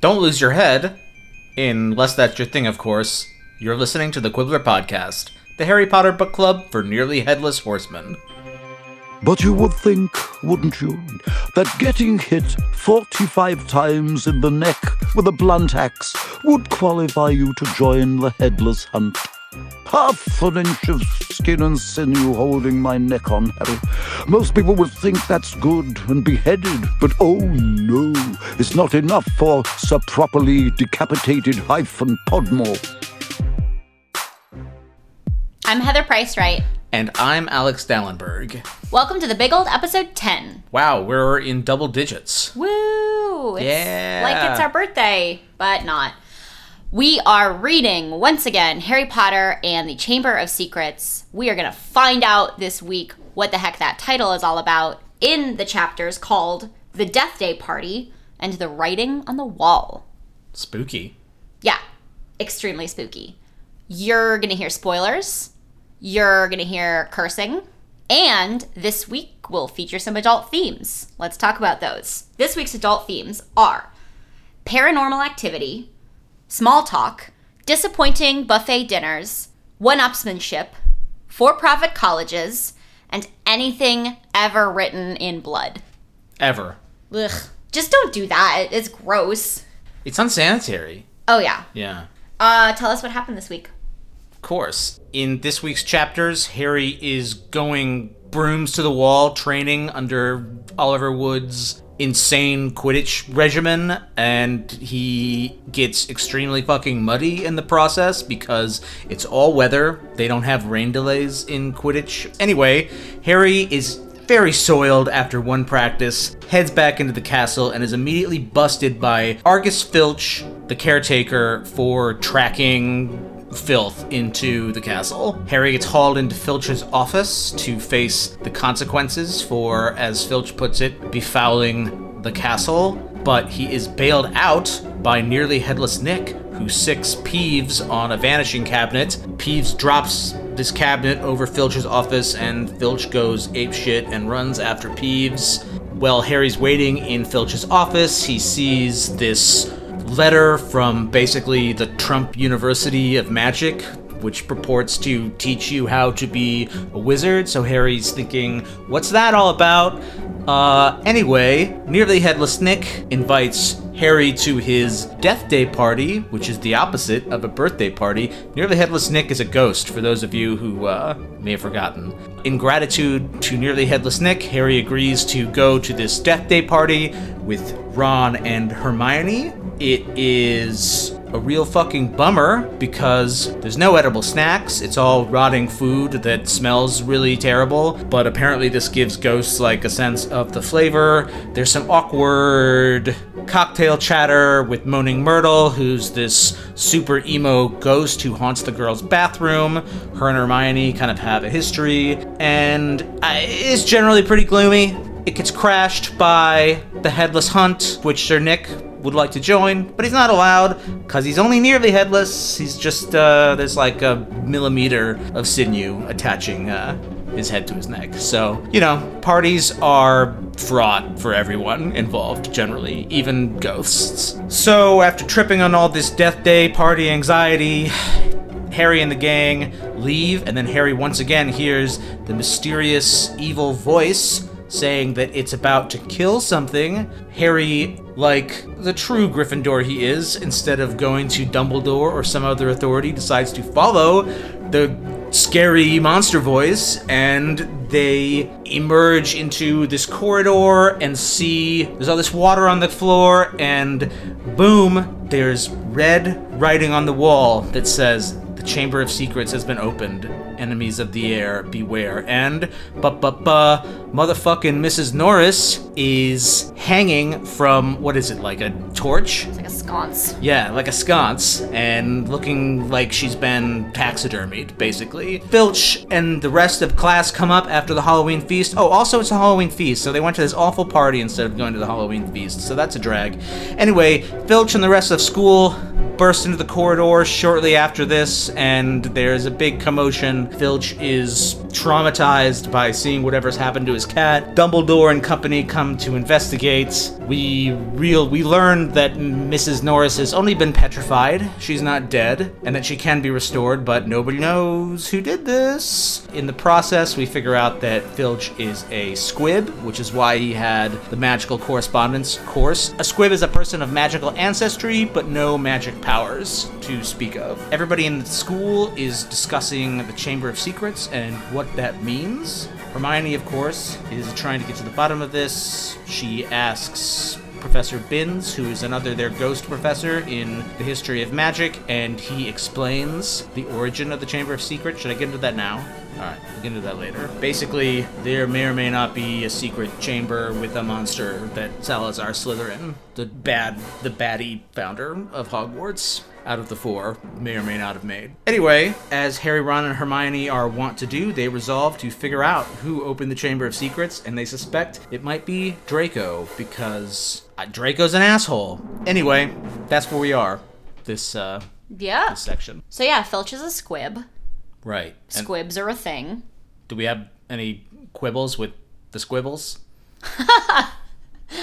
Don't lose your head, unless that's your thing, of course. You're listening to the Quibbler Podcast, the Harry Potter book club for nearly headless horsemen. But you would think, wouldn't you, that getting hit 45 times in the neck with a blunt axe would qualify you to join the headless hunt? Half an inch of skin and sinew holding my neck on, Harry. Most people would think that's good and beheaded, but oh no, it's not enough for Sir Properly Decapitated Hyphen Podmore. I'm Heather Price Wright. And I'm Alex Dallenberg. Welcome to the big old episode 10. Wow, we're in double digits. Woo! It's Yeah. like it's our birthday, but not. We are reading once again Harry Potter and the Chamber of Secrets. We are going to find out this week what the heck that title is all about in the chapters called The Death Day Party and The Writing on the Wall. Spooky. Yeah, extremely spooky. You're going to hear spoilers. You're going to hear cursing. And this week will feature some adult themes. Let's talk about those. This week's adult themes are paranormal activity, small talk, disappointing buffet dinners, one upsmanship, for profit colleges, and anything ever written in blood. Ever. Ugh. Just don't do that. It's gross. It's unsanitary. Oh, yeah. Yeah. Uh, tell us what happened this week. Of course. In this week's chapters, Harry is going brooms to the wall, training under Oliver Wood's insane Quidditch regimen, and he gets extremely fucking muddy in the process because it's all weather. They don't have rain delays in Quidditch. Anyway, Harry is very soiled after one practice, heads back into the castle, and is immediately busted by Argus Filch, the caretaker, for tracking filth into the castle. Harry gets hauled into Filch's office to face the consequences for, as Filch puts it, befouling the castle, but he is bailed out by nearly headless Nick, who sicks Peeves on a vanishing cabinet. Peeves drops this cabinet over Filch's office, and Filch goes apeshit and runs after Peeves. While Harry's waiting in Filch's office, he sees this letter from basically the Trump University of Magic, which purports to teach you how to be a wizard. So Harry's thinking, what's that all about? Uh, anyway, Nearly Headless Nick invites Harry to his death day party, which is the opposite of a birthday party. Nearly Headless Nick is a ghost, for those of you who uh, may have forgotten. In gratitude to Nearly Headless Nick, Harry agrees to go to this death day party with Ron and Hermione. It is a real fucking bummer because there's no edible snacks. It's all rotting food that smells really terrible. But apparently, this gives ghosts like a sense of the flavor. There's some awkward cocktail chatter with Moaning Myrtle, who's this super emo ghost who haunts the girls' bathroom. Her and Hermione kind of have a history, and it's generally pretty gloomy. It gets crashed by the Headless Hunt, which Sir Nick would like to join, but he's not allowed because he's only nearly headless. He's just, uh, there's like a millimeter of sinew attaching uh, his head to his neck. So, you know, parties are fraught for everyone involved, generally, even ghosts. So, after tripping on all this death day party anxiety, Harry and the gang leave, and then Harry once again hears the mysterious evil voice saying that it's about to kill something. Harry, like the true Gryffindor he is, instead of going to Dumbledore or some other authority, decides to follow the scary monster voice and they emerge into this corridor and see there's all this water on the floor and boom there's red writing on the wall that says chamber of secrets has been opened enemies of the air beware and ba ba ba motherfucking mrs norris is hanging from what is it like a torch It's like a sconce. yeah, like a sconce, and looking like she's been taxidermied, basically. Filch and the rest of class come up after the Halloween feast. Oh, also, it's a Halloween feast, so they went to this awful party instead of going to the Halloween feast, so that's a drag. Anyway, Filch and the rest of school burst into the corridor shortly after this, and there's a big commotion. Filch is traumatized by seeing whatever's happened to his cat. Dumbledore and company come to investigate. We real we learn that Mrs. Norris has only been petrified. She's not dead, and that she can be restored, but nobody knows who did this. In the process, we figure out that Filch is a squib, which is why he had the magical correspondence course. A squib is a person of magical ancestry, but no magic powers to speak of. Everybody in the school is discussing the Chamber of Secrets and what that means. Hermione, of course, is trying to get to the bottom of this. She asks Professor Binns, who is another their ghost professor in the history of magic, and he explains the origin of the Chamber of Secrets. Should I get into that now? Alright, we'll get into that later. Basically, there may or may not be a secret chamber with a monster that Salazar Slytherin, the bad the baddie founder of Hogwarts, out of the four, may or may not have made. Anyway, as Harry, Ron, and Hermione are wont to do, they resolve to figure out who opened the Chamber of Secrets, and they suspect it might be Draco, because uh, Draco's an asshole. Anyway, that's where we are. This uh Yeah. this section. So yeah, Filch is a squib. Right. And Squibs are a thing. do we have any quibbles with the squibbles? I don't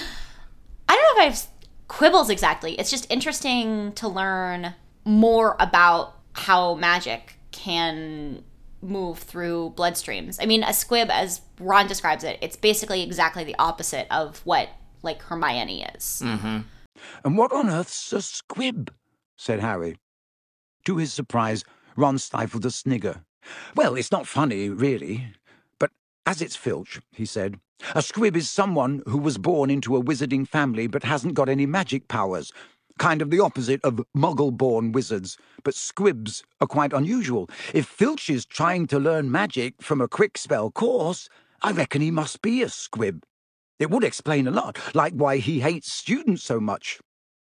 know if I have quibbles exactly. It's just interesting to learn more about how magic can move through bloodstreams. I mean, a squib, as Ron describes it, it's basically exactly the opposite of what like Hermione is. Mm-hmm. And what on earth's a squib? said Harry. To his surprise, Ron stifled a snigger. Well, it's not funny, really. But as it's Filch, he said, a squib is someone who was born into a wizarding family but hasn't got any magic powers. Kind of the opposite of muggle born wizards. But squibs are quite unusual. If Filch is trying to learn magic from a Kwikspell course, I reckon he must be a squib. It would explain a lot, like why he hates students so much.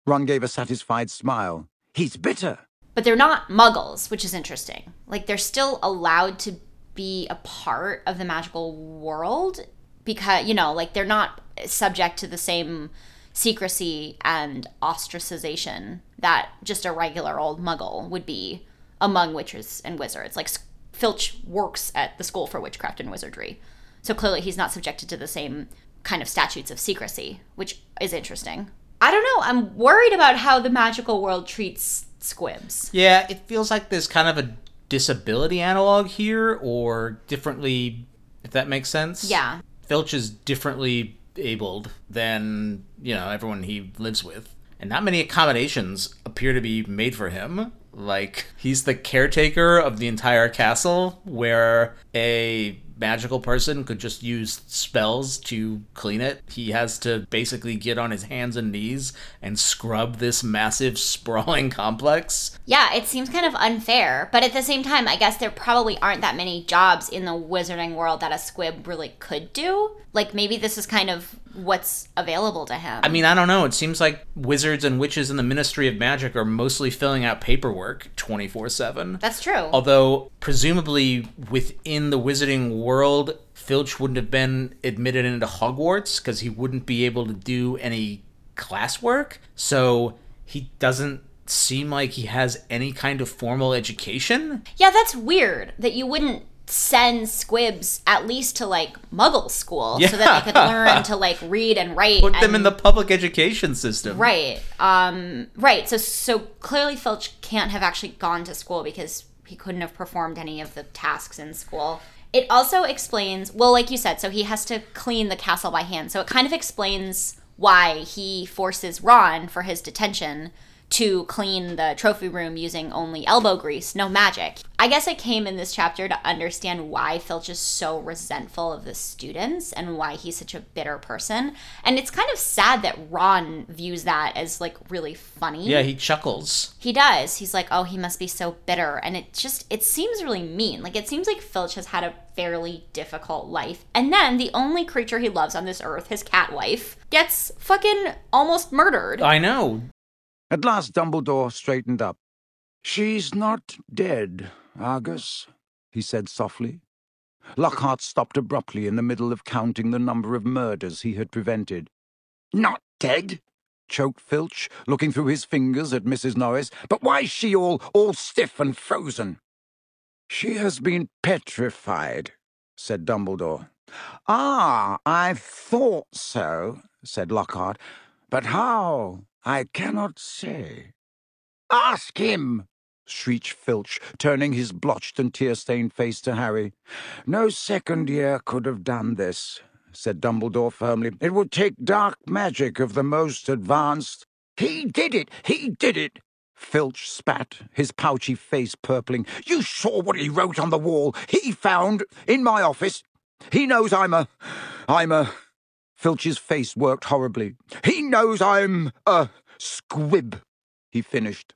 Ron gave a satisfied smile. He's bitter. But they're not muggles, which is interesting. Like they're still allowed to be a part of the magical world because, you know, like they're not subject to the same secrecy and ostracization that just a regular old muggle would be among witches and wizards. Like Filch works at the School for Witchcraft and Wizardry. So clearly he's not subjected to the same kind of statutes of secrecy, which is interesting. I don't know. I'm worried about how the magical world treats squibs. Yeah, it feels like there's kind of a disability analog here, or differently, if that makes sense. Yeah. Filch is differently abled than, you know, everyone he lives with. And not many accommodations appear to be made for him. Like, he's the caretaker of the entire castle, where a magical person could just use spells to clean it. He has to basically get on his hands and knees and scrub this massive, sprawling complex. Yeah, it seems kind of unfair, but at the same time, I guess there probably aren't that many jobs in the wizarding world that a squib really could do. Like maybe this is kind of what's available to him. I mean, I don't know. It seems like wizards and witches in the Ministry of Magic are mostly filling out paperwork 24 7. that's true. Although, presumably, within the wizarding world, Filch wouldn't have been admitted into Hogwarts because he wouldn't be able to do any classwork. So he doesn't seem like he has any kind of formal education. yeah, that's weird that you wouldn't send squibs at least to like muggle school so that they could learn to like read and write Put them in the public education system. Right. Um, right. So so clearly Filch can't have actually gone to school because he couldn't have performed any of the tasks in school. It also explains, well, like you said, so he has to clean the castle by hand. So it kind of explains why he forces Ron for his detention to clean the trophy room using only elbow grease, no magic. I guess I came in this chapter to understand why Filch is so resentful of the students and why he's such a bitter person. And it's kind of sad that Ron views that as like really funny. Yeah, he chuckles. He does. He's like, oh, he must be so bitter. And it just, it seems really mean. Like, it seems like Filch has had a fairly difficult life. And then the only creature he loves on this earth, his cat wife, gets fucking almost murdered. I know. At last Dumbledore straightened up. She's not dead, Argus, he said softly. Lockhart stopped abruptly in the middle of counting the number of murders he had prevented. Not dead? choked Filch, looking through his fingers at Mrs. Norris. But why's she all, all stiff and frozen? She has been petrified, said Dumbledore. Ah, I thought so, said Lockhart. But how, I cannot say. Ask him, shrieked Filch, turning his blotched and tear-stained face to Harry. No second year could have done this, said Dumbledore firmly. It would take dark magic of the most advanced. He did it! He did it! Filch spat, his pouchy face purpling. You saw what he wrote on the wall. He found in my office. He knows I'm a. I'm a. Filch's face worked horribly. He knows I'm a squib, he finished.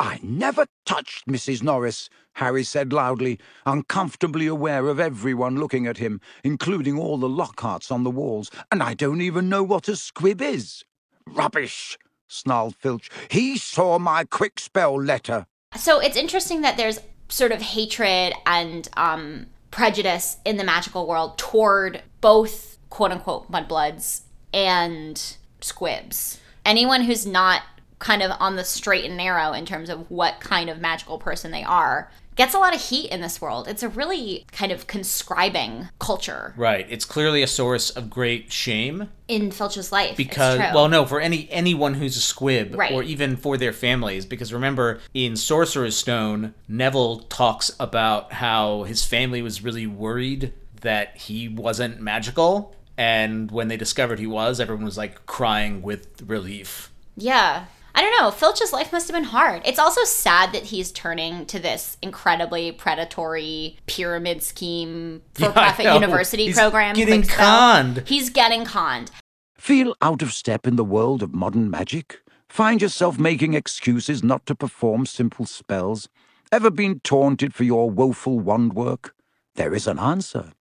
I never touched Mrs. Norris, Harry said loudly, uncomfortably aware of everyone looking at him, including all the Lockharts on the walls, and I don't even know what a squib is. Rubbish, snarled Filch. He saw my Kwikspell letter. So it's interesting that there's sort of hatred and um, prejudice in the magical world toward both quote unquote mudbloods and squibs. Anyone who's not kind of on the straight and narrow in terms of what kind of magical person they are gets a lot of heat in this world. It's a really kind of conscribing culture. Right. It's clearly a source of great shame in Filch's life. Because well no, for any anyone who's a squib right. or even for their families because remember in Sorcerer's Stone, Neville talks about how his family was really worried that he wasn't magical and when they discovered he was, everyone was like crying with relief. Yeah. I don't know. Filch's life must have been hard. It's also sad that he's turning to this incredibly predatory pyramid scheme for profit yeah, university he's program. Getting Kwikspell. conned. He's getting conned. Feel out of step in the world of modern magic? Find yourself making excuses not to perform simple spells? Ever been taunted for your woeful wand work? There is an answer.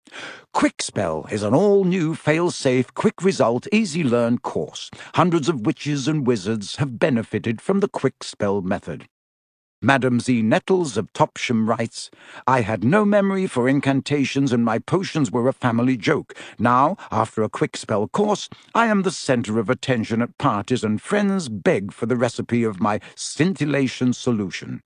Kwikspell is an all-new, fail-safe, quick-result, easy-learn course. Hundreds of witches and wizards have benefited from the Kwikspell method. Madam Z. Nettles of Topsham writes, I had no memory for incantations and my potions were a family joke. Now, after a Kwikspell course, I am the centre of attention at parties and friends beg for the recipe of my scintillation solution.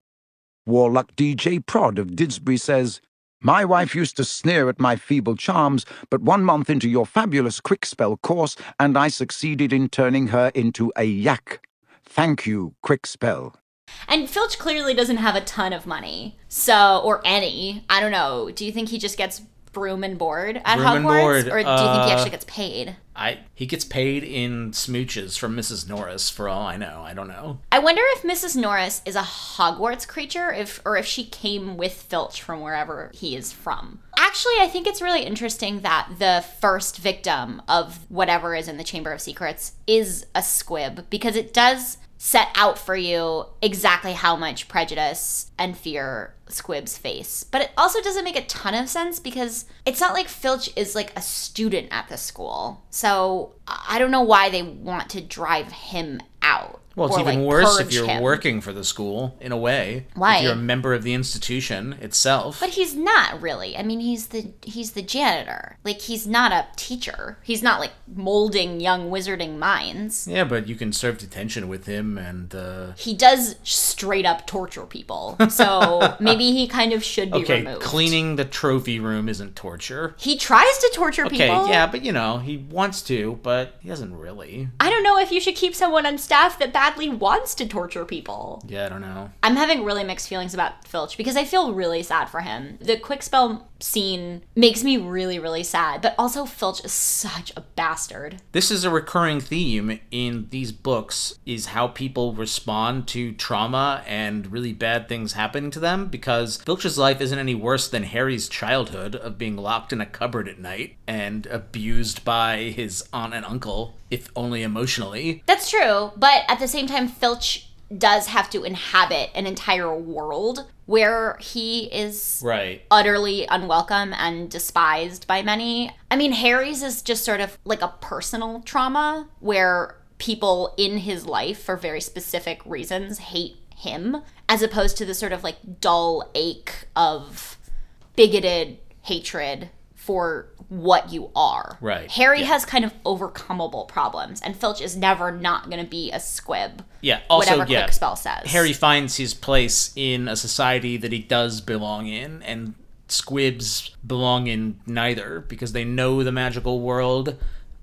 Warlock DJ Prod of Didsbury says, my wife used to sneer at my feeble charms, but one month into your fabulous Kwikspell course, and I succeeded in turning her into a yak. Thank you, Kwikspell. And Filch clearly doesn't have a ton of money. So, or any. I don't know. Do you think he just gets broom and board at Broom and Hogwarts? board, or do you think he uh, actually gets paid? I he gets paid in smooches from Mrs. Norris for all I know. I don't know. I wonder if Mrs. Norris is a Hogwarts creature, if or if she came with Filch from wherever he is from. Actually, I think it's really interesting that the first victim of whatever is in the Chamber of Secrets is a squib because it does set out for you exactly how much prejudice and fear squibs face. But it also doesn't make a ton of sense because it's not like Filch is like a student at the school. So I don't know why they want to drive him out. Well, it's even like, worse if you're him. working for the school, in a way. Why? If you're a member of the institution itself. But he's not really. I mean, he's the he's the janitor. Like he's not a teacher. He's not like molding young wizarding minds. yeah, but you can serve detention with him and uh He does straight up torture people. So maybe he kind of should be Okay, removed. cleaning the trophy room isn't torture. He tries to torture Okay, people. yeah, but you know, he wants to, but he doesn't really. I don't know if you should keep someone on staff that wants to torture people. Yeah, I don't know. I'm having really mixed feelings about Filch because I feel really sad for him. The Kwikspell scene makes me really, really sad, but also Filch is such a bastard. This is a recurring theme in these books is how people respond to trauma and really bad things happening to them because Filch's life isn't any worse than Harry's childhood of being locked in a cupboard at night and abused by his aunt and uncle, if only emotionally. That's true, but at the same time, Filch does have to inhabit an entire world where he is Right. utterly unwelcome and despised by many. I mean, Harry's is just sort of like a personal trauma where people in his life, for very specific reasons, hate him, as opposed to the sort of like dull ache of bigoted hatred for what you are. Right, Harry yeah. has kind of overcomable problems, and Filch is never not going to be a squib. Yeah. Also, whatever yeah. Kwikspell says. Harry finds his place in a society that he does belong in, and squibs belong in neither because they know the magical world,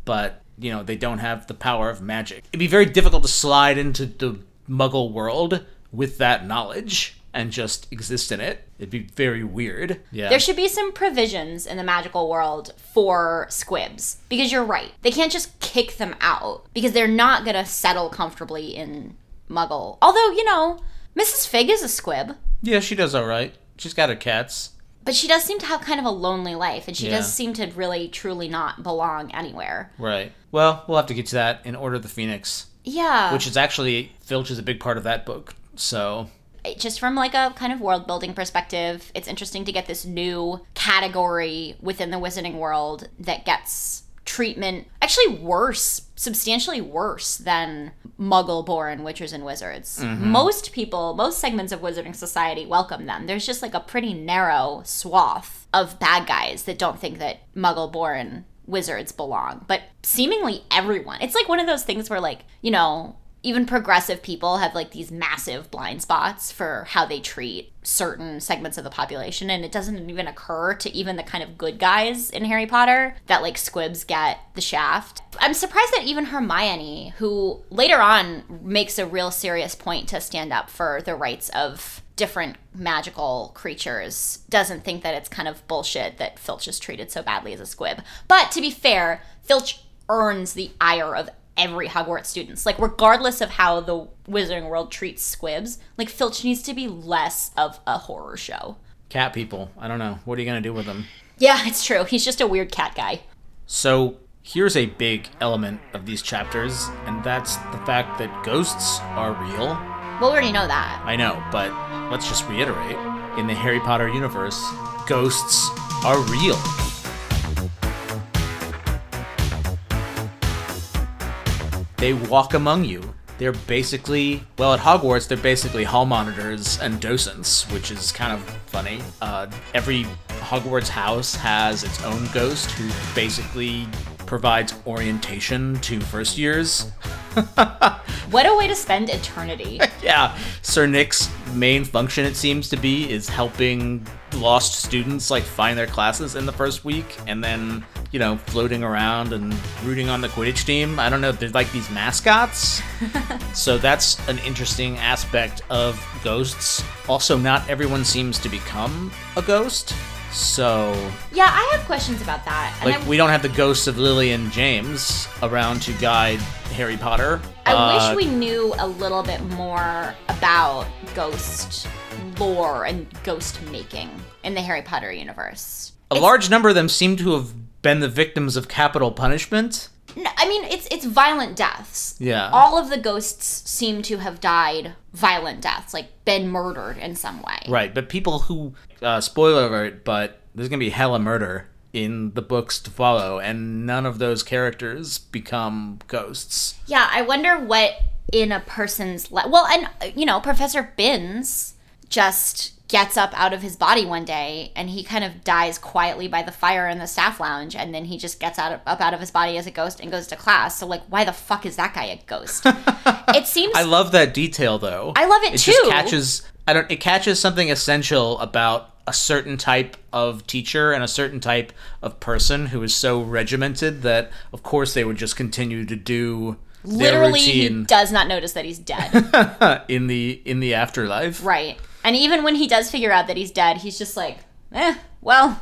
but you know they don't have the power of magic. It'd be very difficult to slide into the Muggle world with that knowledge and just exist in it. It'd be very weird. Yeah. There should be some provisions in the magical world for squibs because you're right. They can't just kick them out because they're not going to settle comfortably in Muggle. Although, you know, Mrs. Figg is a squib, yeah, she does all right. She's got her cats. but she does seem to have kind of a lonely life and she Yeah. does seem to really truly not belong anywhere. Right. Well, we'll have to get to that in Order of the Phoenix, Yeah. which is actually Filch is a big part of that book. So it- just from like a kind of world building perspective, it's interesting to get this new category within the wizarding world that gets treatment actually worse, substantially worse than muggle born witchers and wizards. Mm-hmm. Most people, most segments of wizarding society welcome them. There's just like a pretty narrow swath of bad guys that don't think that muggle born wizards belong. But seemingly everyone. It's like one of those things where like, you know, even progressive people have like these massive blind spots for how they treat certain segments of the population and it doesn't even occur to even the kind of good guys in Harry Potter that like squibs get the shaft. I'm surprised that even Hermione who later on makes a real serious point to stand up for the rights of different magical creatures doesn't think that it's kind of bullshit that Filch is treated so badly as a squib. But to be fair, Filch earns the ire of every Hogwarts students. Like regardless of how the Wizarding World treats squibs, like Filch needs to be less of a horror show. cat people. I don't know. What are you gonna do with them? Yeah, it's true. He's just a weird cat guy. So here's a big element of these chapters, and that's the fact that ghosts are real. Well, we already know that. I know, but let's just reiterate. In the Harry Potter universe, ghosts are real. They walk among you. They're basically, well, at Hogwarts, they're basically hall monitors and docents, which is kind of funny. Uh, every Hogwarts house has its own ghost who basically provides orientation to first years. What a way to spend eternity. Yeah, Sir Nick's main function, it seems to be, is helping lost students like find their classes in the first week, and then you know floating around and rooting on the Quidditch team. I don't know, they're like these mascots. so that's an interesting aspect of ghosts. Also, not everyone seems to become a ghost. So, yeah, I have questions about that. Like, I, we don't have the ghosts of Lily and James around to guide Harry Potter. I Uh, wish we knew a little bit more about ghost lore and ghost making in the Harry Potter universe. A large number of them seem to have been the victims of capital punishment. No, I mean, it's it's violent deaths. Yeah. All of the ghosts seem to have died violent deaths, like been murdered in some way. Right, but people who, uh, spoiler alert, but there's gonna be hella murder in the books to follow, and none of those characters become ghosts. Yeah, I wonder what in a person's li- well, and you know, Professor Binns just gets up out of his body one day and he kind of dies quietly by the fire in the staff lounge and then he just gets out of, up out of his body as a ghost and goes to class. So like why the fuck is that guy a ghost? it seems I love that detail, though. I love it it too. just catches. I don't. It catches something essential about a certain type of teacher and a certain type of person who is so regimented that, of course, they would just continue to do literally he does not notice that he's dead. in the in the afterlife. Right. And even when he does figure out that he's dead, he's just like, eh, well,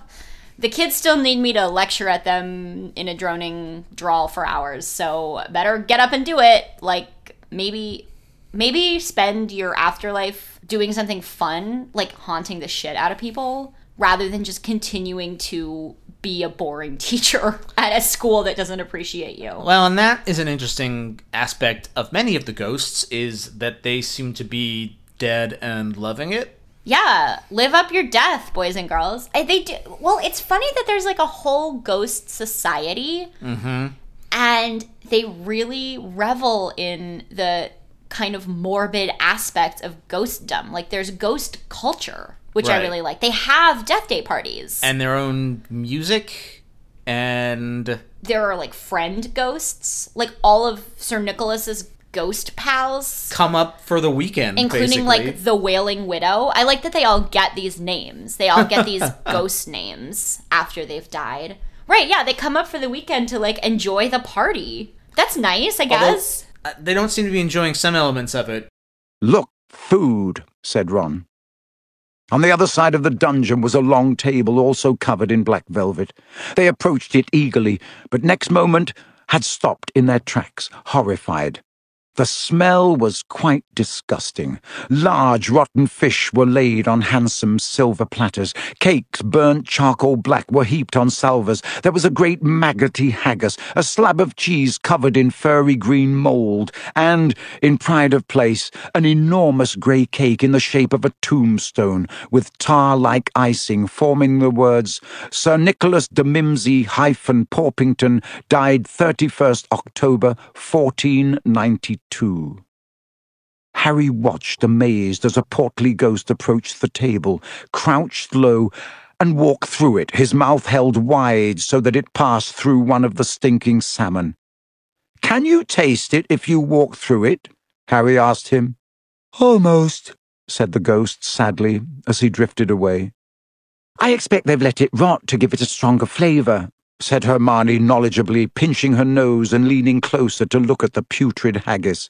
the kids still need me to lecture at them in a droning drawl for hours, so better get up and do it. Like, maybe, maybe spend your afterlife doing something fun, like haunting the shit out of people, rather than just continuing to be a boring teacher at a school that doesn't appreciate you. Well, and that is an interesting aspect of many of the ghosts is that they seem to be dead and loving it. Yeah, live up your death, boys and girls. They do. Well, it's funny that there's like a whole ghost society, mm-hmm. and they really revel in the kind of morbid aspect of ghostdom. Like there's ghost culture, which I really like. They have death day parties. And their own music and There are like friend ghosts, like all of Sir Nicholas's ghost pals. come up for the weekend, including basically. like the wailing widow i like that they all get these names they all get these ghost names after they've died right yeah they come up for the weekend to like enjoy the party that's nice i guess uh, they don't seem to be enjoying some elements of it. Look, food, said Ron. On the other side of the dungeon was a long table also covered in black velvet. They approached it eagerly, but next moment had stopped in their tracks, horrified. The smell was quite disgusting. Large rotten fish were laid on handsome silver platters. Cakes, burnt charcoal black, were heaped on salvers. There was a great maggoty haggis, a slab of cheese covered in furry green mould, and, in pride of place, an enormous grey cake in the shape of a tombstone, with tar-like icing forming the words, Sir Nicholas de Mimsy hyphen Porpington died 31st October 1492. Harry watched amazed as a portly ghost approached the table, crouched low, and walked through it, his mouth held wide so that it passed through one of the stinking salmon. Can you taste it if you walk through it? Harry asked him. Almost, said the ghost sadly as he drifted away. I expect they've let it rot to give it a stronger flavour, said Hermione knowledgeably, pinching her nose and leaning closer to look at the putrid haggis.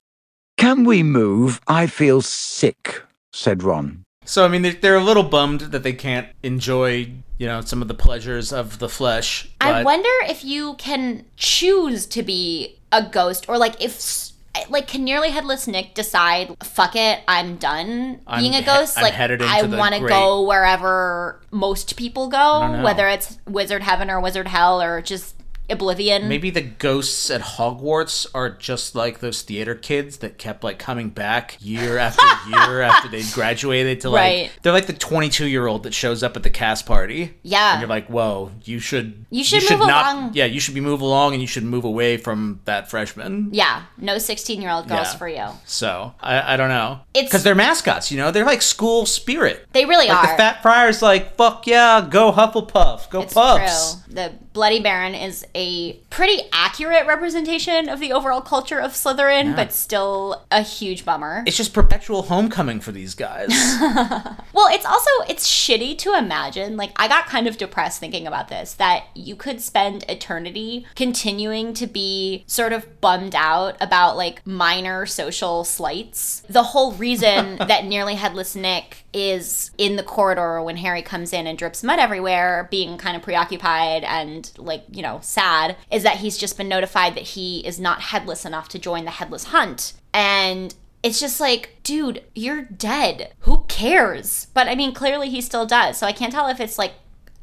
Can we move? I feel sick, said Ron. So I mean, they're, they're a little bummed that they can't enjoy, you know, some of the pleasures of the flesh. i wonder if you can choose to be a ghost or like if s- like can nearly headless nick decide fuck it i'm done I'm being a ghost I'm like i want to great- go wherever most people go whether it's wizard heaven or wizard hell or just oblivion Maybe the ghosts at Hogwarts are just like those theater kids that kept like coming back year after year after they graduated to like Right. they're like the 22 year old that shows up at the cast party. Yeah. and you're like, whoa, you should You should move along. Yeah, you should be move along and you should move away from that freshman. yeah no 16 year old ghost Yeah. for you So I, I don't know. It's- because they're mascots, you know. They're like school spirit. they really Like are the Fat Friar's like, fuck yeah, go Hufflepuff, go It's Puffs. true. The Bloody Baron is a pretty accurate representation of the overall culture of Slytherin, but still a huge bummer. It's just perpetual homecoming for these guys. Well, it's also it's shitty to imagine. Like I got kind of depressed thinking about this that you could spend eternity continuing to be sort of bummed out about like minor social slights. The whole reason that nearly headless Nick is in the corridor when Harry comes in and drips mud everywhere, being kind of preoccupied and like, you know, sad, is that he's just been notified that he is not headless enough to join the headless hunt. And it's just like, dude, you're dead. Who cares? But I mean, clearly he still does. So I can't tell if it's like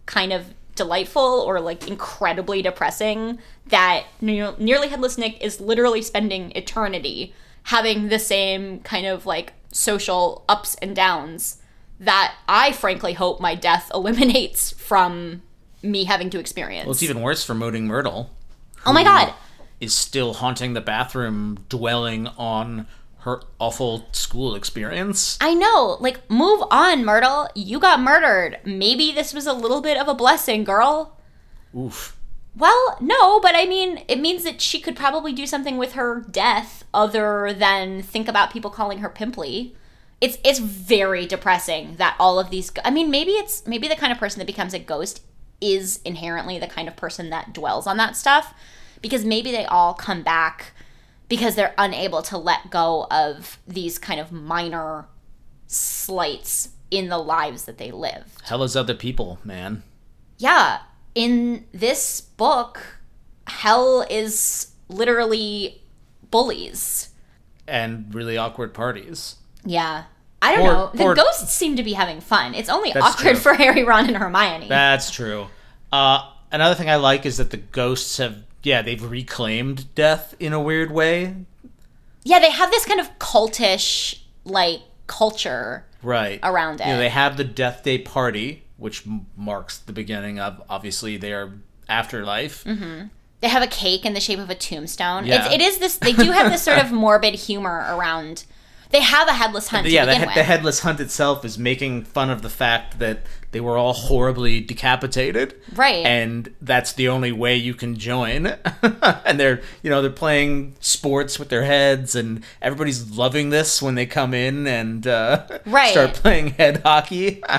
kind of delightful or like incredibly depressing that nearly headless Nick is literally spending eternity having the same kind of like social ups and downs that I frankly hope my death eliminates from me having to experience. well, it's even worse for Moaning Myrtle. oh my god. is still haunting the bathroom, dwelling on her awful school experience. I know. Like, move on, Myrtle. You got murdered. Maybe this was a little bit of a blessing, girl. Oof. Well, no, but I mean, it means that she could probably do something with her death other than think about people calling her pimply. It's it's very depressing that all of these I mean, maybe it's maybe the kind of person that becomes a ghost is inherently the kind of person that dwells on that stuff because maybe they all come back because they're unable to let go of these kind of minor slights in the lives that they live. Hell is other people, man. Yeah, in this book, hell is literally bullies. And really awkward parties. Yeah. I don't Or- know. The or- ghosts seem to be having fun. It's only awkward true. for Harry, Ron, and Hermione. That's true. Uh, another thing I like is that the ghosts have, yeah, they've reclaimed death in a weird way. yeah, they have this kind of cultish, like, culture. Right. Around You know, it. they have the Death Day party, which m- marks the beginning of, obviously, their afterlife. They have a cake in the shape of a tombstone. Yeah. It's, it is this, they do have this sort of morbid humor around. They have a headless hunt. yeah, the, he- the headless hunt itself is making fun of the fact that they were all horribly decapitated. Right. And that's the only way you can join. and they're, you know, they're playing sports with their heads, and everybody's loving this when they come in and uh, Right. start playing head hockey.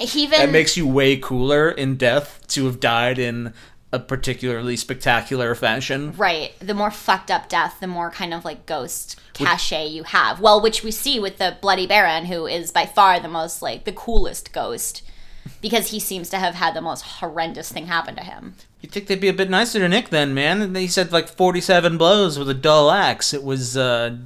He even that makes you way cooler in death to have died in a particularly spectacular fashion. Right. The more fucked up death, the more kind of like ghost cachet you have. Well, which we see with the Bloody Baron, who is by far the most like the coolest ghost. Because he seems to have had the most horrendous thing happen to him. You'd think they'd be a bit nicer to Nick then, man. And He said like 47 blows with a dull axe. It was, uh,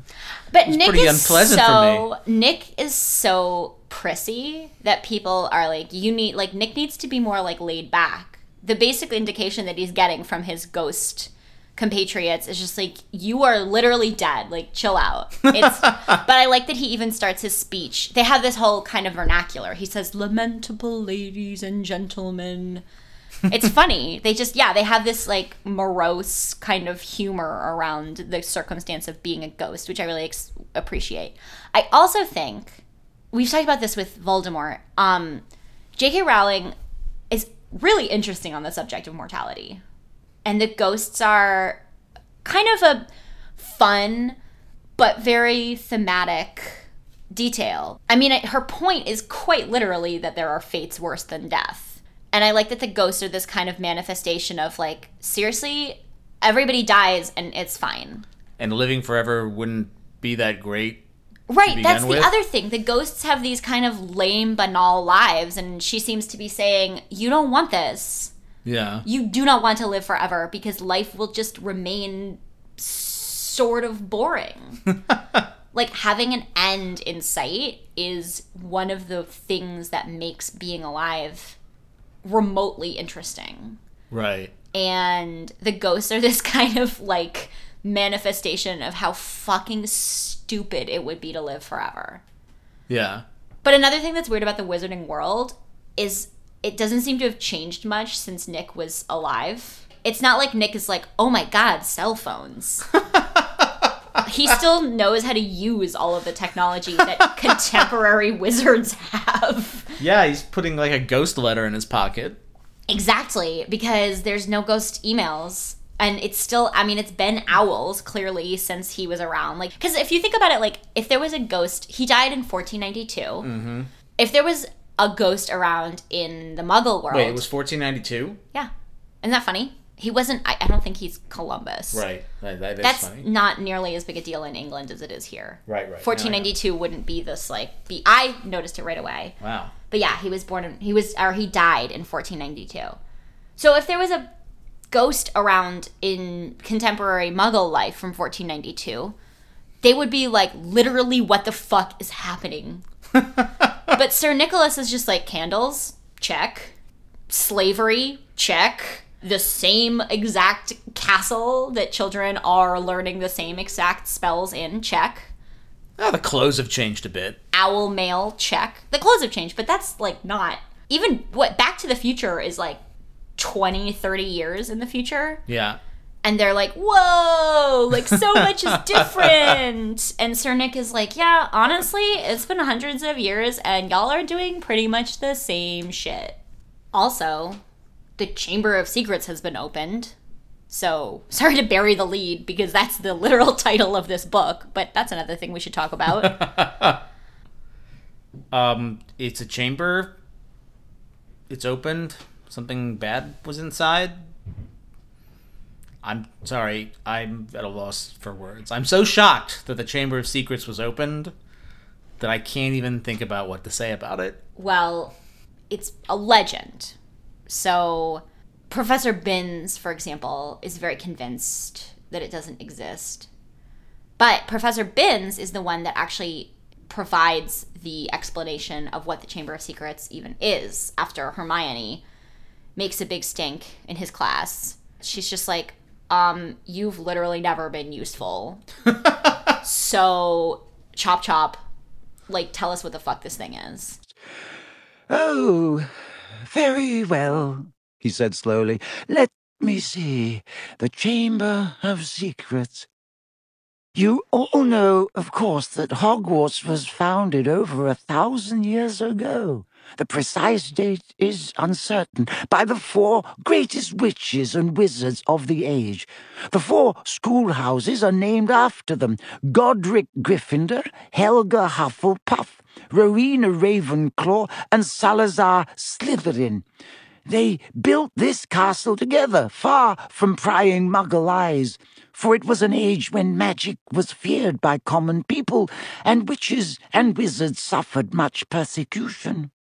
But Nick pretty is unpleasant for so Nick is so prissy that people are like, you need like Nick needs to be more like laid back. The basic indication that he's getting from his ghost compatriots is just like you are literally dead. Like chill out. It's but i like that he even starts his speech. They have this whole kind of vernacular. He says lamentable ladies and gentlemen. It's funny. They just yeah they have this like morose kind of humor around the circumstance of being a ghost which i really ex- appreciate. I also think we've talked about this with voldemort. Um j.k rowling really interesting on the subject of mortality and the ghosts are kind of a fun but very thematic detail. I mean, her point is quite literally that there are fates worse than death. And I like that the ghosts are this kind of manifestation of like, seriously, everybody dies and it's fine. and living forever wouldn't be that great. Right, that's the with. other thing. The ghosts have these kind of lame, banal lives, and she seems to be saying, You don't want this. Yeah. you do not want to live forever because life will just remain sort of boring. like having an end in sight is one of the things that makes being alive remotely interesting. Right. And the ghosts are this kind of like manifestation of how fucking stupid it would be to live forever. Yeah. But another thing that's weird about the wizarding world is it doesn't seem to have changed much since Nick was alive. It's not like Nick is like, oh my god, cell phones. he still knows how to use all of the technology that contemporary wizards have. Yeah, he's putting like a ghost letter in his pocket. Exactly, because there's no ghost emails. And it's still, I mean, it's been owls clearly since he was around. Like, because if you think about it, like, if there was a ghost, he died in 1492. Mm-hmm. If there was a ghost around in the Muggle world, Wait, it was 1492? yeah, isn't that funny? He wasn't. I, I don't think he's Columbus. Right. That, that is That's funny. not nearly as big a deal in England as it is here. Right, right. 1492 wouldn't be this like. Be I noticed it right away. Wow. But yeah, he was born in he was or he died in 1492. So if there was a ghost around in contemporary Muggle life from 1492, they would be like literally what the fuck is happening? but Sir Nicholas is just like candles, check. Slavery, check. The same exact castle that children are learning the same exact spells in, check Ah, the clothes have changed a bit. owl mail check the clothes have changed but that's like not even what back to the future is like 20 30 years in the future Yeah. and they're like whoa like so much is different and sir nick is like yeah honestly it's been hundreds of years and y'all are doing pretty much the same shit also the chamber of secrets has been opened so sorry to bury the lead because that's the literal title of this book but that's another thing we should talk about Um, it's a chamber. It's opened. Something bad was inside. I'm sorry. I'm at a loss for words. I'm so shocked that the Chamber of Secrets was opened that I can't even think about what to say about it. Well, it's a legend. So, Professor Binns, for example, is very convinced that it doesn't exist. But Professor Binns is the one that actually provides the explanation of what the Chamber of Secrets even is after Hermione makes a big stink in his class. She's just like, um, you've literally never been useful. so, chop chop, like, tell us what the fuck this thing is. Oh, very well, he said slowly. Let me see. The Chamber of Secrets. You all know, of course, that Hogwarts was founded over a thousand years ago. The precise date is uncertain. By the four greatest witches and wizards of the age. The four schoolhouses are named after them Godric Gryffindor, Helga Hufflepuff, Rowena Ravenclaw, and Salazar Slytherin. They built this castle together, far from prying muggle eyes, for it was an age when magic was feared by common people, and witches and wizards suffered much persecution.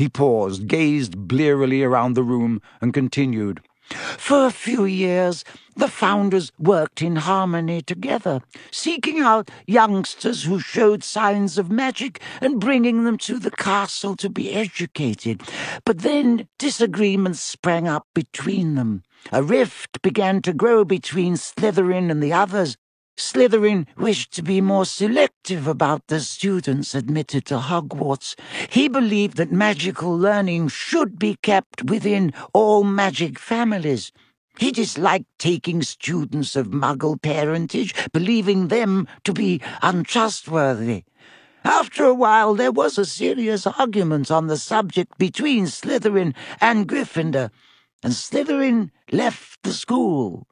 He paused, gazed blearily around the room, and continued. For a few years, the founders worked in harmony together, seeking out youngsters who showed signs of magic and bringing them to the castle to be educated. But then disagreements sprang up between them. A rift began to grow between Slytherin and the others, Slytherin wished to be more selective about the students admitted to Hogwarts. He believed that magical learning should be kept within all magic families. He disliked taking students of muggle parentage, believing them to be untrustworthy. After a while, there was a serious argument on the subject between Slytherin and Gryffindor, and Slytherin left the school.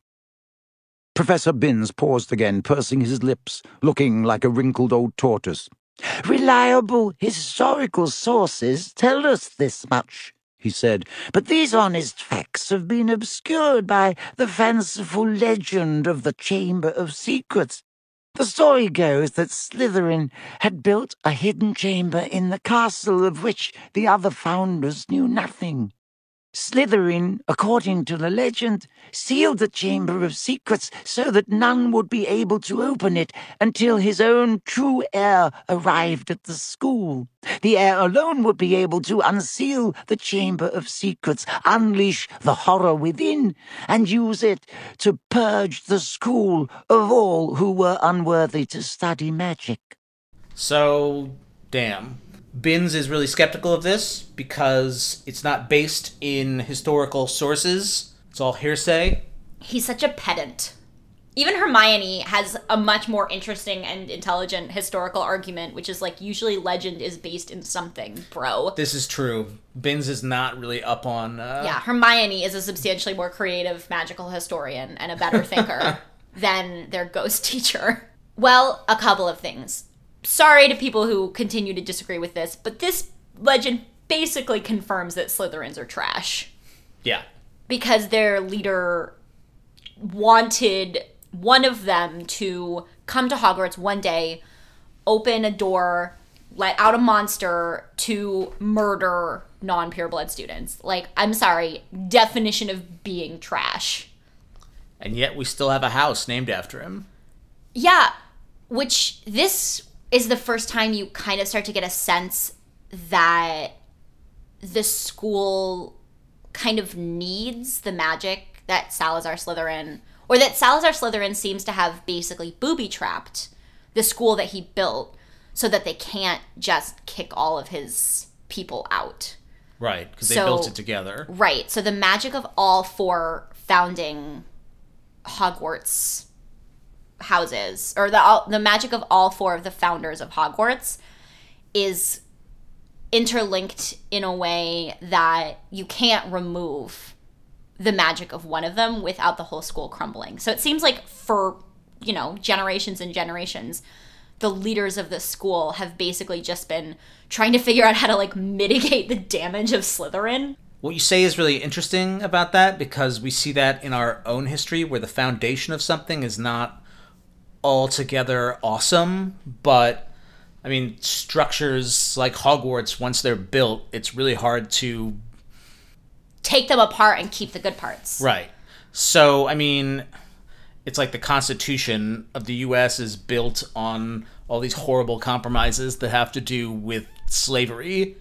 Professor Binns paused again, pursing his lips, looking like a wrinkled old tortoise. Reliable historical sources tell us this much, he said, but these honest facts have been obscured by the fanciful legend of the Chamber of Secrets. The story goes that Slytherin had built a hidden chamber in the castle of which the other founders knew nothing. Slytherin, according to the legend, sealed the Chamber of Secrets so that none would be able to open it until his own true heir arrived at the school. The heir alone would be able to unseal the Chamber of Secrets, unleash the horror within, and use it to purge the school of all who were unworthy to study magic. So, damn. Binns is really skeptical of this because it's not based in historical sources. It's all hearsay. He's such a pedant. Even Hermione has a much more interesting and intelligent historical argument, which is like usually legend is based in something, bro. This is true. Binns is not really up on. Uh... Yeah, Hermione is a substantially more creative magical historian and a better thinker than their ghost teacher. Well, a couple of things sorry to people who continue to disagree with this, but this legend basically confirms that Slytherins are trash. Yeah. Because their leader wanted one of them to come to Hogwarts one day, open a door, let out a monster to murder non pureblood students. Like, I'm sorry, definition of being trash. And yet we still have a house named after him. Yeah, which this is the first time you kind of start to get a sense that the school kind of needs the magic that Salazar Slytherin, or that Salazar Slytherin seems to have basically booby trapped the school that he built so that they can't just kick all of his people out. Right, because they so, built it together. Right. So the magic of all four founding Hogwarts houses or the the magic of all four of the founders of Hogwarts is interlinked in a way that you can't remove the magic of one of them without the whole school crumbling. So it seems like for, you know, generations and generations, the leaders of the school have basically just been trying to figure out how to like mitigate the damage of Slytherin. What you say is really interesting about that because we see that in our own history where the foundation of something is not altogether awesome, but I mean, structures like Hogwarts, once they're built, it's really hard to take them apart and keep the good parts. Right. So, I mean, it's like the Constitution of the US is built on all these horrible compromises that have to do with slavery,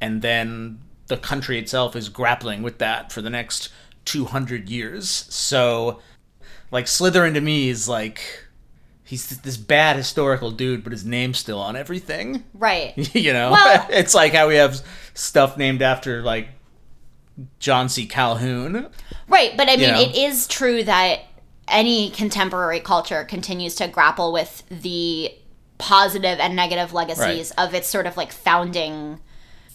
and then the country itself is grappling with that for the next 200 years. So, like, Slytherin to me is like he's this bad historical dude, but his name's still on everything. Right. you know, well, it's like how we have stuff named after like John C. Calhoun. Right, but I mean, you know? it is true that any contemporary culture continues to grapple with the positive and negative legacies Right. of its sort of like founding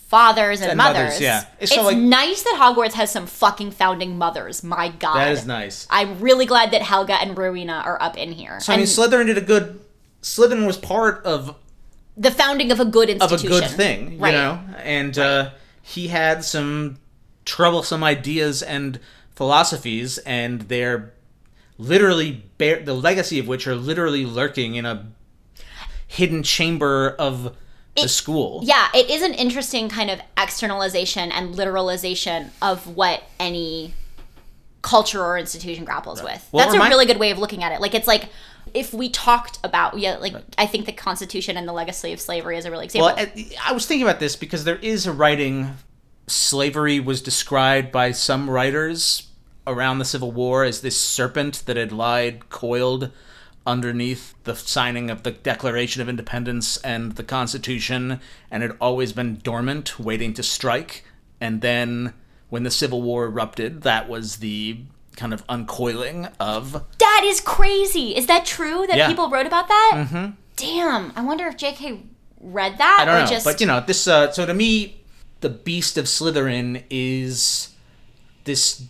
fathers and, And mothers. mothers, yeah. It's, It's so, like- nice that Hogwarts has some fucking founding mothers. My god. That is nice. I'm really glad that Helga and Rowena are up in here. So I mean, And Slytherin did a good. Slytherin was part of the founding of a good institution, of a good thing, you Right. know. And uh, he had some troublesome ideas and philosophies, and they're literally bear the legacy of which are literally lurking in a hidden chamber of the school. Yeah, it is an interesting kind of externalization and literalization of what any culture or institution grapples with. Well, That's remind- a really good way of looking at it. Like it's like if we talked about yeah, like I think the Constitution and the legacy of slavery is a really example. Well, I, I was thinking about this because there is a writing. Slavery was described by some writers around the Civil War as this serpent that had lied coiled underneath the signing of the Declaration of Independence and the Constitution, and had always been dormant, waiting to strike. And then, when the Civil War erupted, that was the kind of uncoiling of that is crazy. Is that true that Yeah. people wrote about that? Mm-hmm. Damn. I wonder if JK read that I don't or know, just but you know, this. Uh, so to me, the beast of Slytherin is this.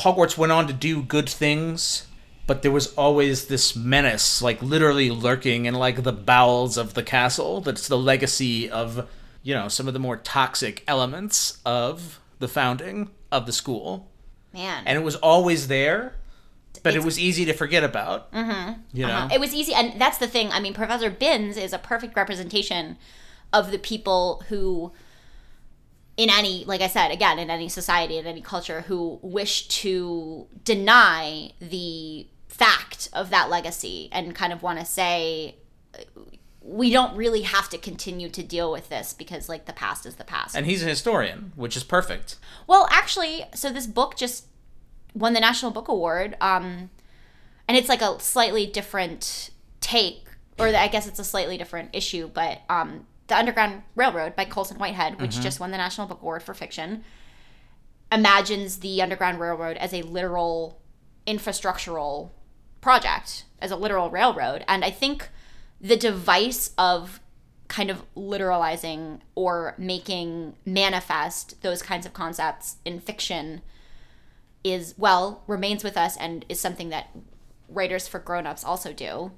Hogwarts went on to do good things, but there was always this menace, like literally lurking in like the bowels of the castle. That's the legacy of you know some of the more toxic elements of the founding of the school, man. and it was always there. But it was easy to forget about. Mm-hmm. You know, It was easy, and that's the thing. I mean, Professor Binns is a perfect representation of the people who, in any, like I said, again, in any society, in any culture, who wish to deny the fact of that legacy and kind of want to say, we don't really have to continue to deal with this because, like, the past is the past. and he's a historian, which is perfect. Well, actually, so this book just won the National Book Award, um, and it's like a slightly different take, or I guess it's a slightly different issue. But um, the Underground Railroad by Colson Whitehead, which just won the National Book Award for fiction, imagines the Underground Railroad as a literal infrastructural project, as a literal railroad, and I think the device of kind of literalizing or making manifest those kinds of concepts in fiction is well remains with us and is something that writers for grown-ups also do.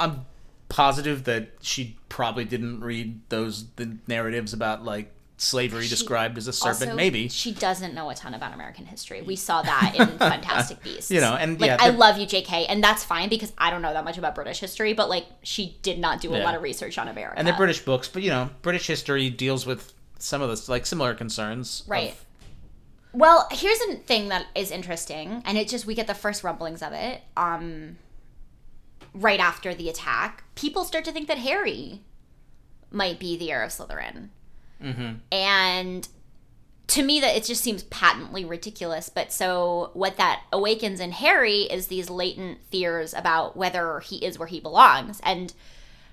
I'm positive that she probably didn't read those the narratives about like slavery described as a serpent. Also, maybe she doesn't know a ton about American history. We saw that in Fantastic Beasts. You know, and like yeah, I love you, J.K., and that's fine because I don't know that much about British history. But like, she did not do a Yeah. lot of research on America. and they're British books, but you know, British history deals with some of this like similar concerns. of- Right. Well, here's a thing that is interesting, and it just we get the first rumblings of it. Um, right after the attack, people start to think that Harry might be the heir of Slytherin, Mm-hmm. and to me, that it just seems patently ridiculous. But so what that awakens in Harry is these latent fears about whether he is where he belongs, and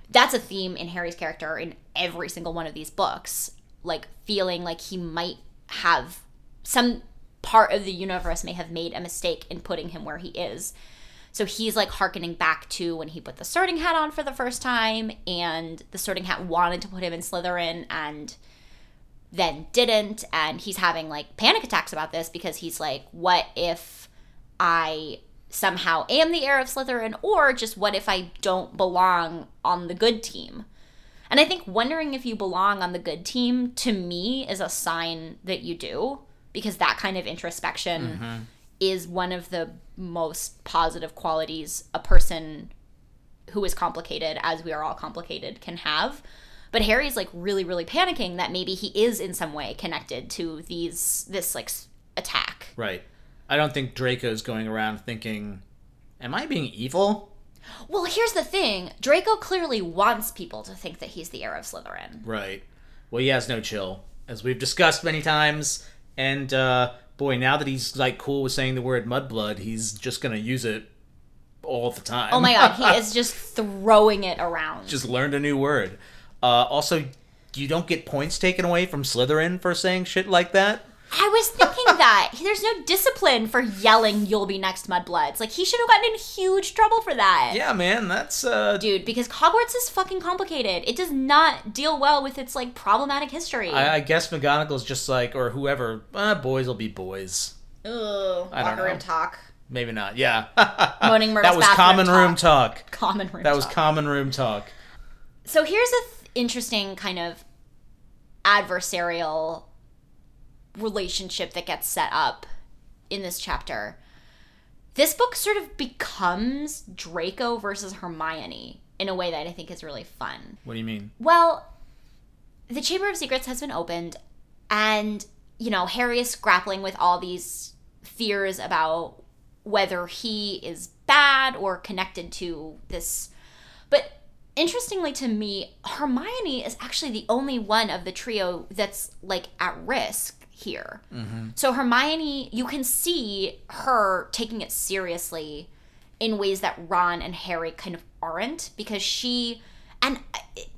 that's a theme in Harry's character in every single one of these books. Like feeling like he might have some part of the universe may have made a mistake in putting him where he is. So he's like harkening back to when he put the sorting hat on for the first time, and the sorting hat wanted to put him in Slytherin and then didn't. And he's having like panic attacks about this because he's like, what if I somehow am the heir of Slytherin, or just what if I don't belong on the good team? And I think wondering if you belong on the good team to me is a sign that you do because that kind of introspection mm-hmm. is one of the most positive qualities a person who is complicated as we are all complicated can have. But Harry's like really really panicking that maybe he is in some way connected to these this like attack. Right. I don't think Draco's going around thinking, "Am I being evil?" Well, here's the thing. Draco clearly wants people to think that he's the heir of Slytherin. Right. Well, he has no chill, as we've discussed many times. And uh, boy, now that he's like cool with saying the word mudblood, he's just gonna use it all the time. Oh my god, he is just throwing it around. just learned a new word. Uh, also, you don't get points taken away from Slytherin for saying shit like that. I was thinking that there's no discipline for yelling "You'll be next, mudbloods." Like he should have gotten in huge trouble for that. Yeah, man, that's uh Dude, because Hogwarts is fucking complicated. It does not deal well with its like problematic history. I, I guess McGonagall's just like or whoever, uh, boys will be boys. Ugh, I don't locker room know. talk. Maybe not. Yeah. Moaning Myrtle's that was bathroom common room talk. Common room. That was talk. common room talk. So here's a th- interesting kind of adversarial relationship that gets set up in this chapter. This book sort of becomes Draco versus Hermione in a way that I think is really fun. What do you mean? Well, the Chamber of Secrets has been opened, and, you know, Harry is grappling with all these fears about whether he is bad or connected to this. But interestingly to me, Hermione is actually the only one of the trio that's, like, at risk here. Mm-hmm. So Hermione, you can see her taking it seriously in ways that Ron and Harry kind of aren't because she and it,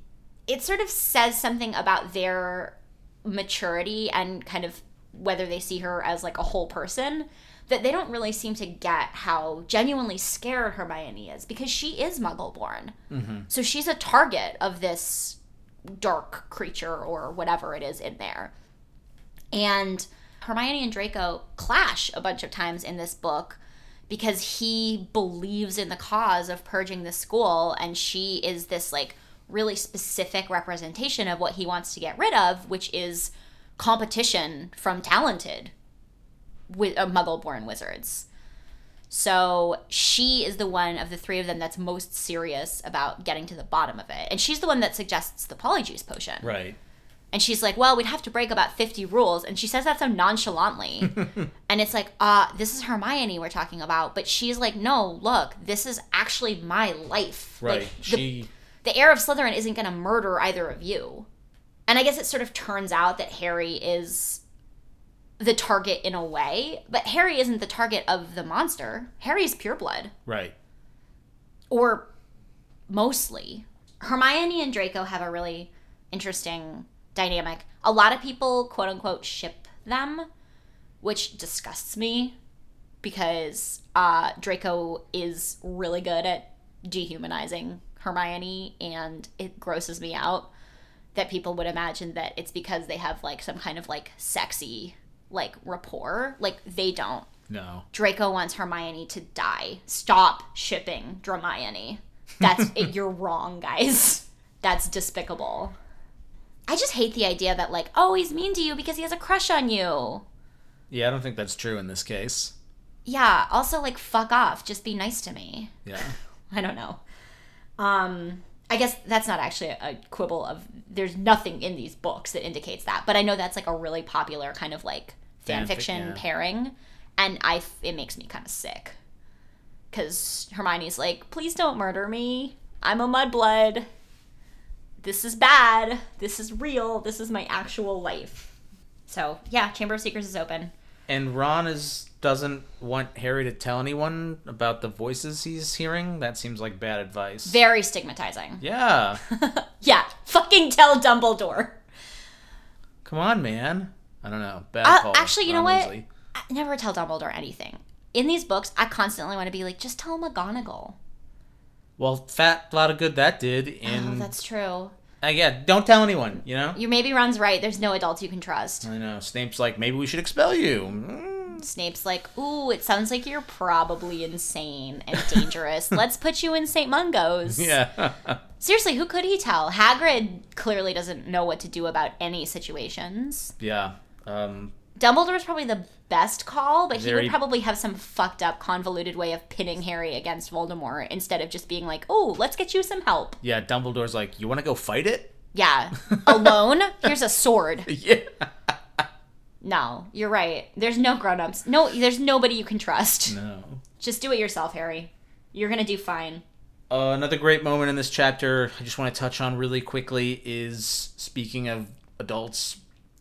it sort of says something about their maturity and kind of whether they see her as like a whole person that they don't really seem to get how genuinely scared Hermione is because she is muggle born. Mm-hmm. So she's a target of this dark creature or whatever it is in there. And Hermione and Draco clash a bunch of times in this book because he believes in the cause of purging the school and she is this like really specific representation of what he wants to get rid of, which is competition from talented with uh, muggle-born wizards. So she is the one of the three of them that's most serious about getting to the bottom of it. And she's the one that suggests the polyjuice potion. Right. And she's like, well, we'd have to break about 50 rules. And she says that so nonchalantly. and it's like, uh, this is Hermione we're talking about. But she's like, no, look, this is actually my life. Right. Like, the, she the heir of Slytherin isn't going to murder either of you. And I guess it sort of turns out that Harry is the target in a way. But Harry isn't the target of the monster. Harry's pure blood, right. or mostly. Hermione and Draco have a really interesting dynamic. A lot of people, quote unquote, ship them, which disgusts me because uh, Draco is really good at dehumanizing Hermione, and it grosses me out that people would imagine that it's because they have like some kind of like sexy like rapport. Like they don't. No. Draco wants Hermione to die. Stop shipping Hermione. That's it, you're wrong, guys. That's despicable. I just hate the idea that like, oh, he's mean to you because he has a crush on you. Yeah, I don't think that's true in this case. Yeah, also like fuck off, just be nice to me. Yeah. I don't know. Um I guess that's not actually a quibble of there's nothing in these books that indicates that, but I know that's like a really popular kind of like fan Fanfic, fiction yeah. pairing and I f- it makes me kind of sick. Cuz Hermione's like, "Please don't murder me. I'm a mudblood. This is bad. This is real. This is my actual life." So, yeah, Chamber of Secrets is open. And Ron is doesn't want Harry to tell anyone about the voices he's hearing. That seems like bad advice. Very stigmatizing. yeah. Yeah, fucking tell Dumbledore. Come on, man. I don't know. Bad Uh, actually, you know what? Weasley. I never tell Dumbledore anything. In these books, I constantly want to be like, just tell McGonagall. Well, fat lot of good that did. oh, that's true. uh, yeah, don't tell anyone. You know. You maybe Ron's right. There's no adults you can trust. I know. Snape's like, maybe we should expel you. Mm. Snape's like, ooh, it sounds like you're probably insane and dangerous. Let's put you in St. Mungo's. Yeah. Seriously, who could he tell? Hagrid clearly doesn't know what to do about any situations. yeah. Um. Dumbledore Dumbledore's probably the best call, but he would probably have some fucked up, convoluted way of pitting Harry against Voldemort instead of just being like, oh, let's get you some help. Yeah. Dumbledore's like, you want to go fight it? Yeah. Alone? Here's a sword. Yeah. No, you're right. There's no grown-ups. No, there's nobody you can trust. No. Just do it yourself, Harry. You're gonna do fine. Uh, another great moment in this chapter I just want to touch on really quickly is speaking of adults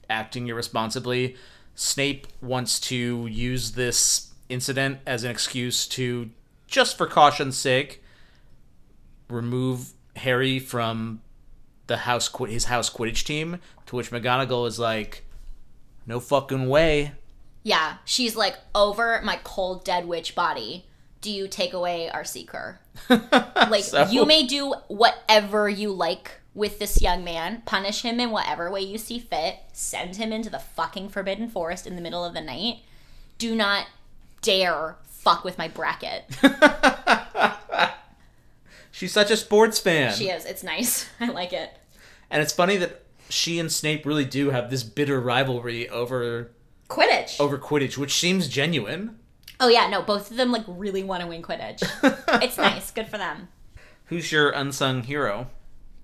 acting irresponsibly. Snape wants to use this incident as an excuse to, just for caution's sake, remove Harry from the house his house Quidditch team. To which McGonagall is like, No fucking way. Yeah, she's like, over my cold dead witch body. Do you take away our seeker? like, So- you may do whatever you like with this young man. Punish him in whatever way you see fit. Send him into the fucking forbidden forest in the middle of the night. Do not dare fuck with my bracket. She's such a sports fan. She is. It's nice. I like it. And it's funny that she and Snape really do have this bitter rivalry over Quidditch. over Quidditch, which seems genuine. Oh yeah, no, both of them like really want to win Quidditch. it's nice. Good for them. Who's your unsung hero?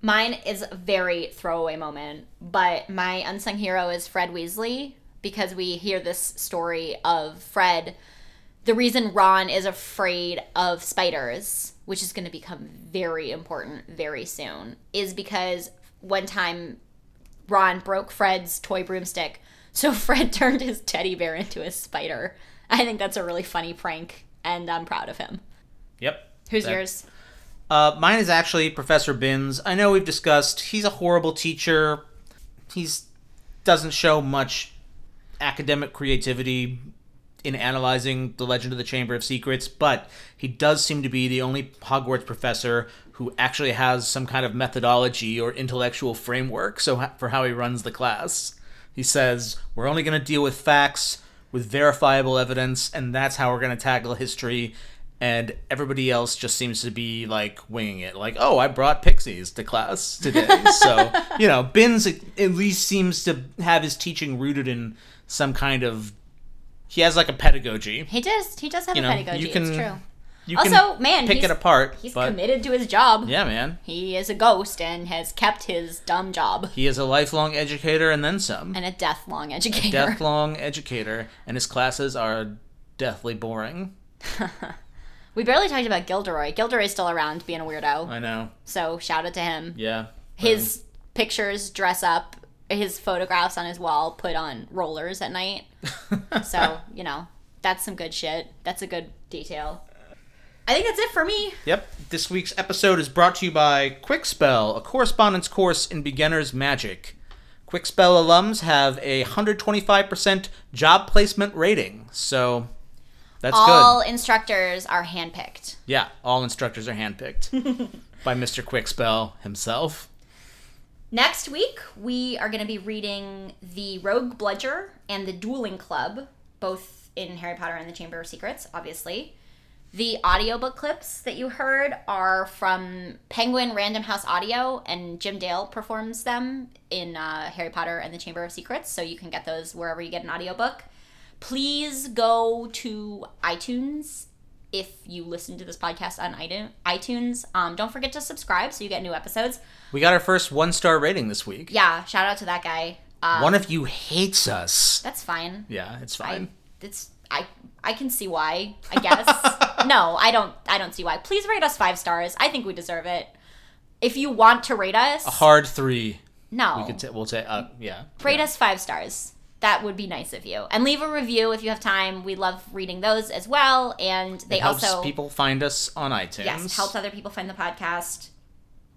Mine is a very throwaway moment, but my unsung hero is Fred Weasley because we hear this story of Fred. The reason Ron is afraid of spiders, which is going to become very important very soon, is because one time Ron broke Fred's toy broomstick, so Fred turned his teddy bear into a spider. I think that's a really funny prank, and I'm proud of him. Yep. Who's That- yours? Uh, mine is actually Professor Binns. I know we've discussed he's a horrible teacher. He's doesn't show much academic creativity in analyzing the Legend of the Chamber of Secrets, but he does seem to be the only Hogwarts professor who actually has some kind of methodology or intellectual framework so for how he runs the class. He says, "We're only going to deal with facts with verifiable evidence, and that's how we're going to tackle history." And everybody else just seems to be like winging it, like, "Oh, I brought pixies to class today." so you know, Binns at least seems to have his teaching rooted in some kind of. He has like a pedagogy. He does. He does have You a know, pedagogy. you can it's true. You Also, man, pick it apart. He's but committed to his job. yeah, man, He is a ghost and has kept his dumb job. he is a lifelong educator and then some. And a death long educator. Death-long educator, and his classes are deathly boring. We barely talked about Gilderoy. Gilderoy's still around being a weirdo. I know. So shout out to him. Yeah. His um, pictures dress up, his photographs on his wall put on rollers at night. so, you know, that's some good shit. That's a good detail. I think that's it for me. Yep. This week's episode is brought to you by Kwikspell, a correspondence course in beginner's magic. Kwikspell alums have a 125% job placement rating, so that's All good. instructors are handpicked. Yeah, all instructors are handpicked by Mr. Kwikspell himself. Next week, we are going to be reading The Rogue Bludger and The Dueling Club, both in Harry Potter and the Chamber of Secrets, obviously. The audiobook clips that you heard are from Penguin Random House Audio, and Jim Dale performs them in uh, Harry Potter and the Chamber of Secrets, so you can get those wherever you get an audiobook. Please go to iTunes if you listen to this podcast on iTunes. Um, don't forget to subscribe so you get new episodes. We got our first one star rating this week. Yeah, shout out to that guy. Um, One of you hates us. that's fine. Yeah, it's I, fine. it's I I can see why. I guess. no, I don't. I don't see why. Please rate us five stars. I think we deserve it. If you want to rate us, Hard three. no, We could t- we'll say uh, yeah. rate yeah. us five stars. That would be nice of you. And leave a review if you have time. We love reading those as well. And they It helps also people find us on iTunes. yes helps other people find the podcast.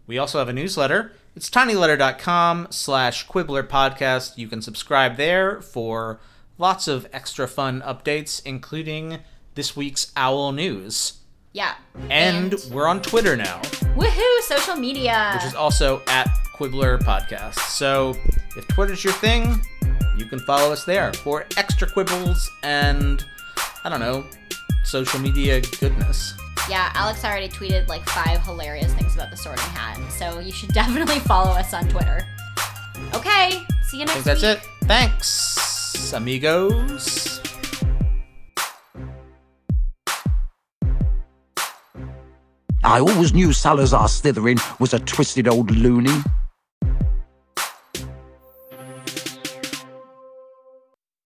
We also have a newsletter. It's tinyletter.com slash quibbler podcast. You can subscribe there for lots of extra fun updates, including this week's Owl News. Yeah. And, we're on Twitter now, woohoo! Social media. which is also at Quibbler Podcast. So if Twitter's your thing, you can follow us there for extra quibbles and, I don't know, social media goodness. Yeah, Alex already tweeted like five hilarious things about the sorting hat, so you should definitely follow us on Twitter. Okay, see you I next think that's week. it. Thanks, amigos. I always knew Salazar Slytherin was a twisted old loony.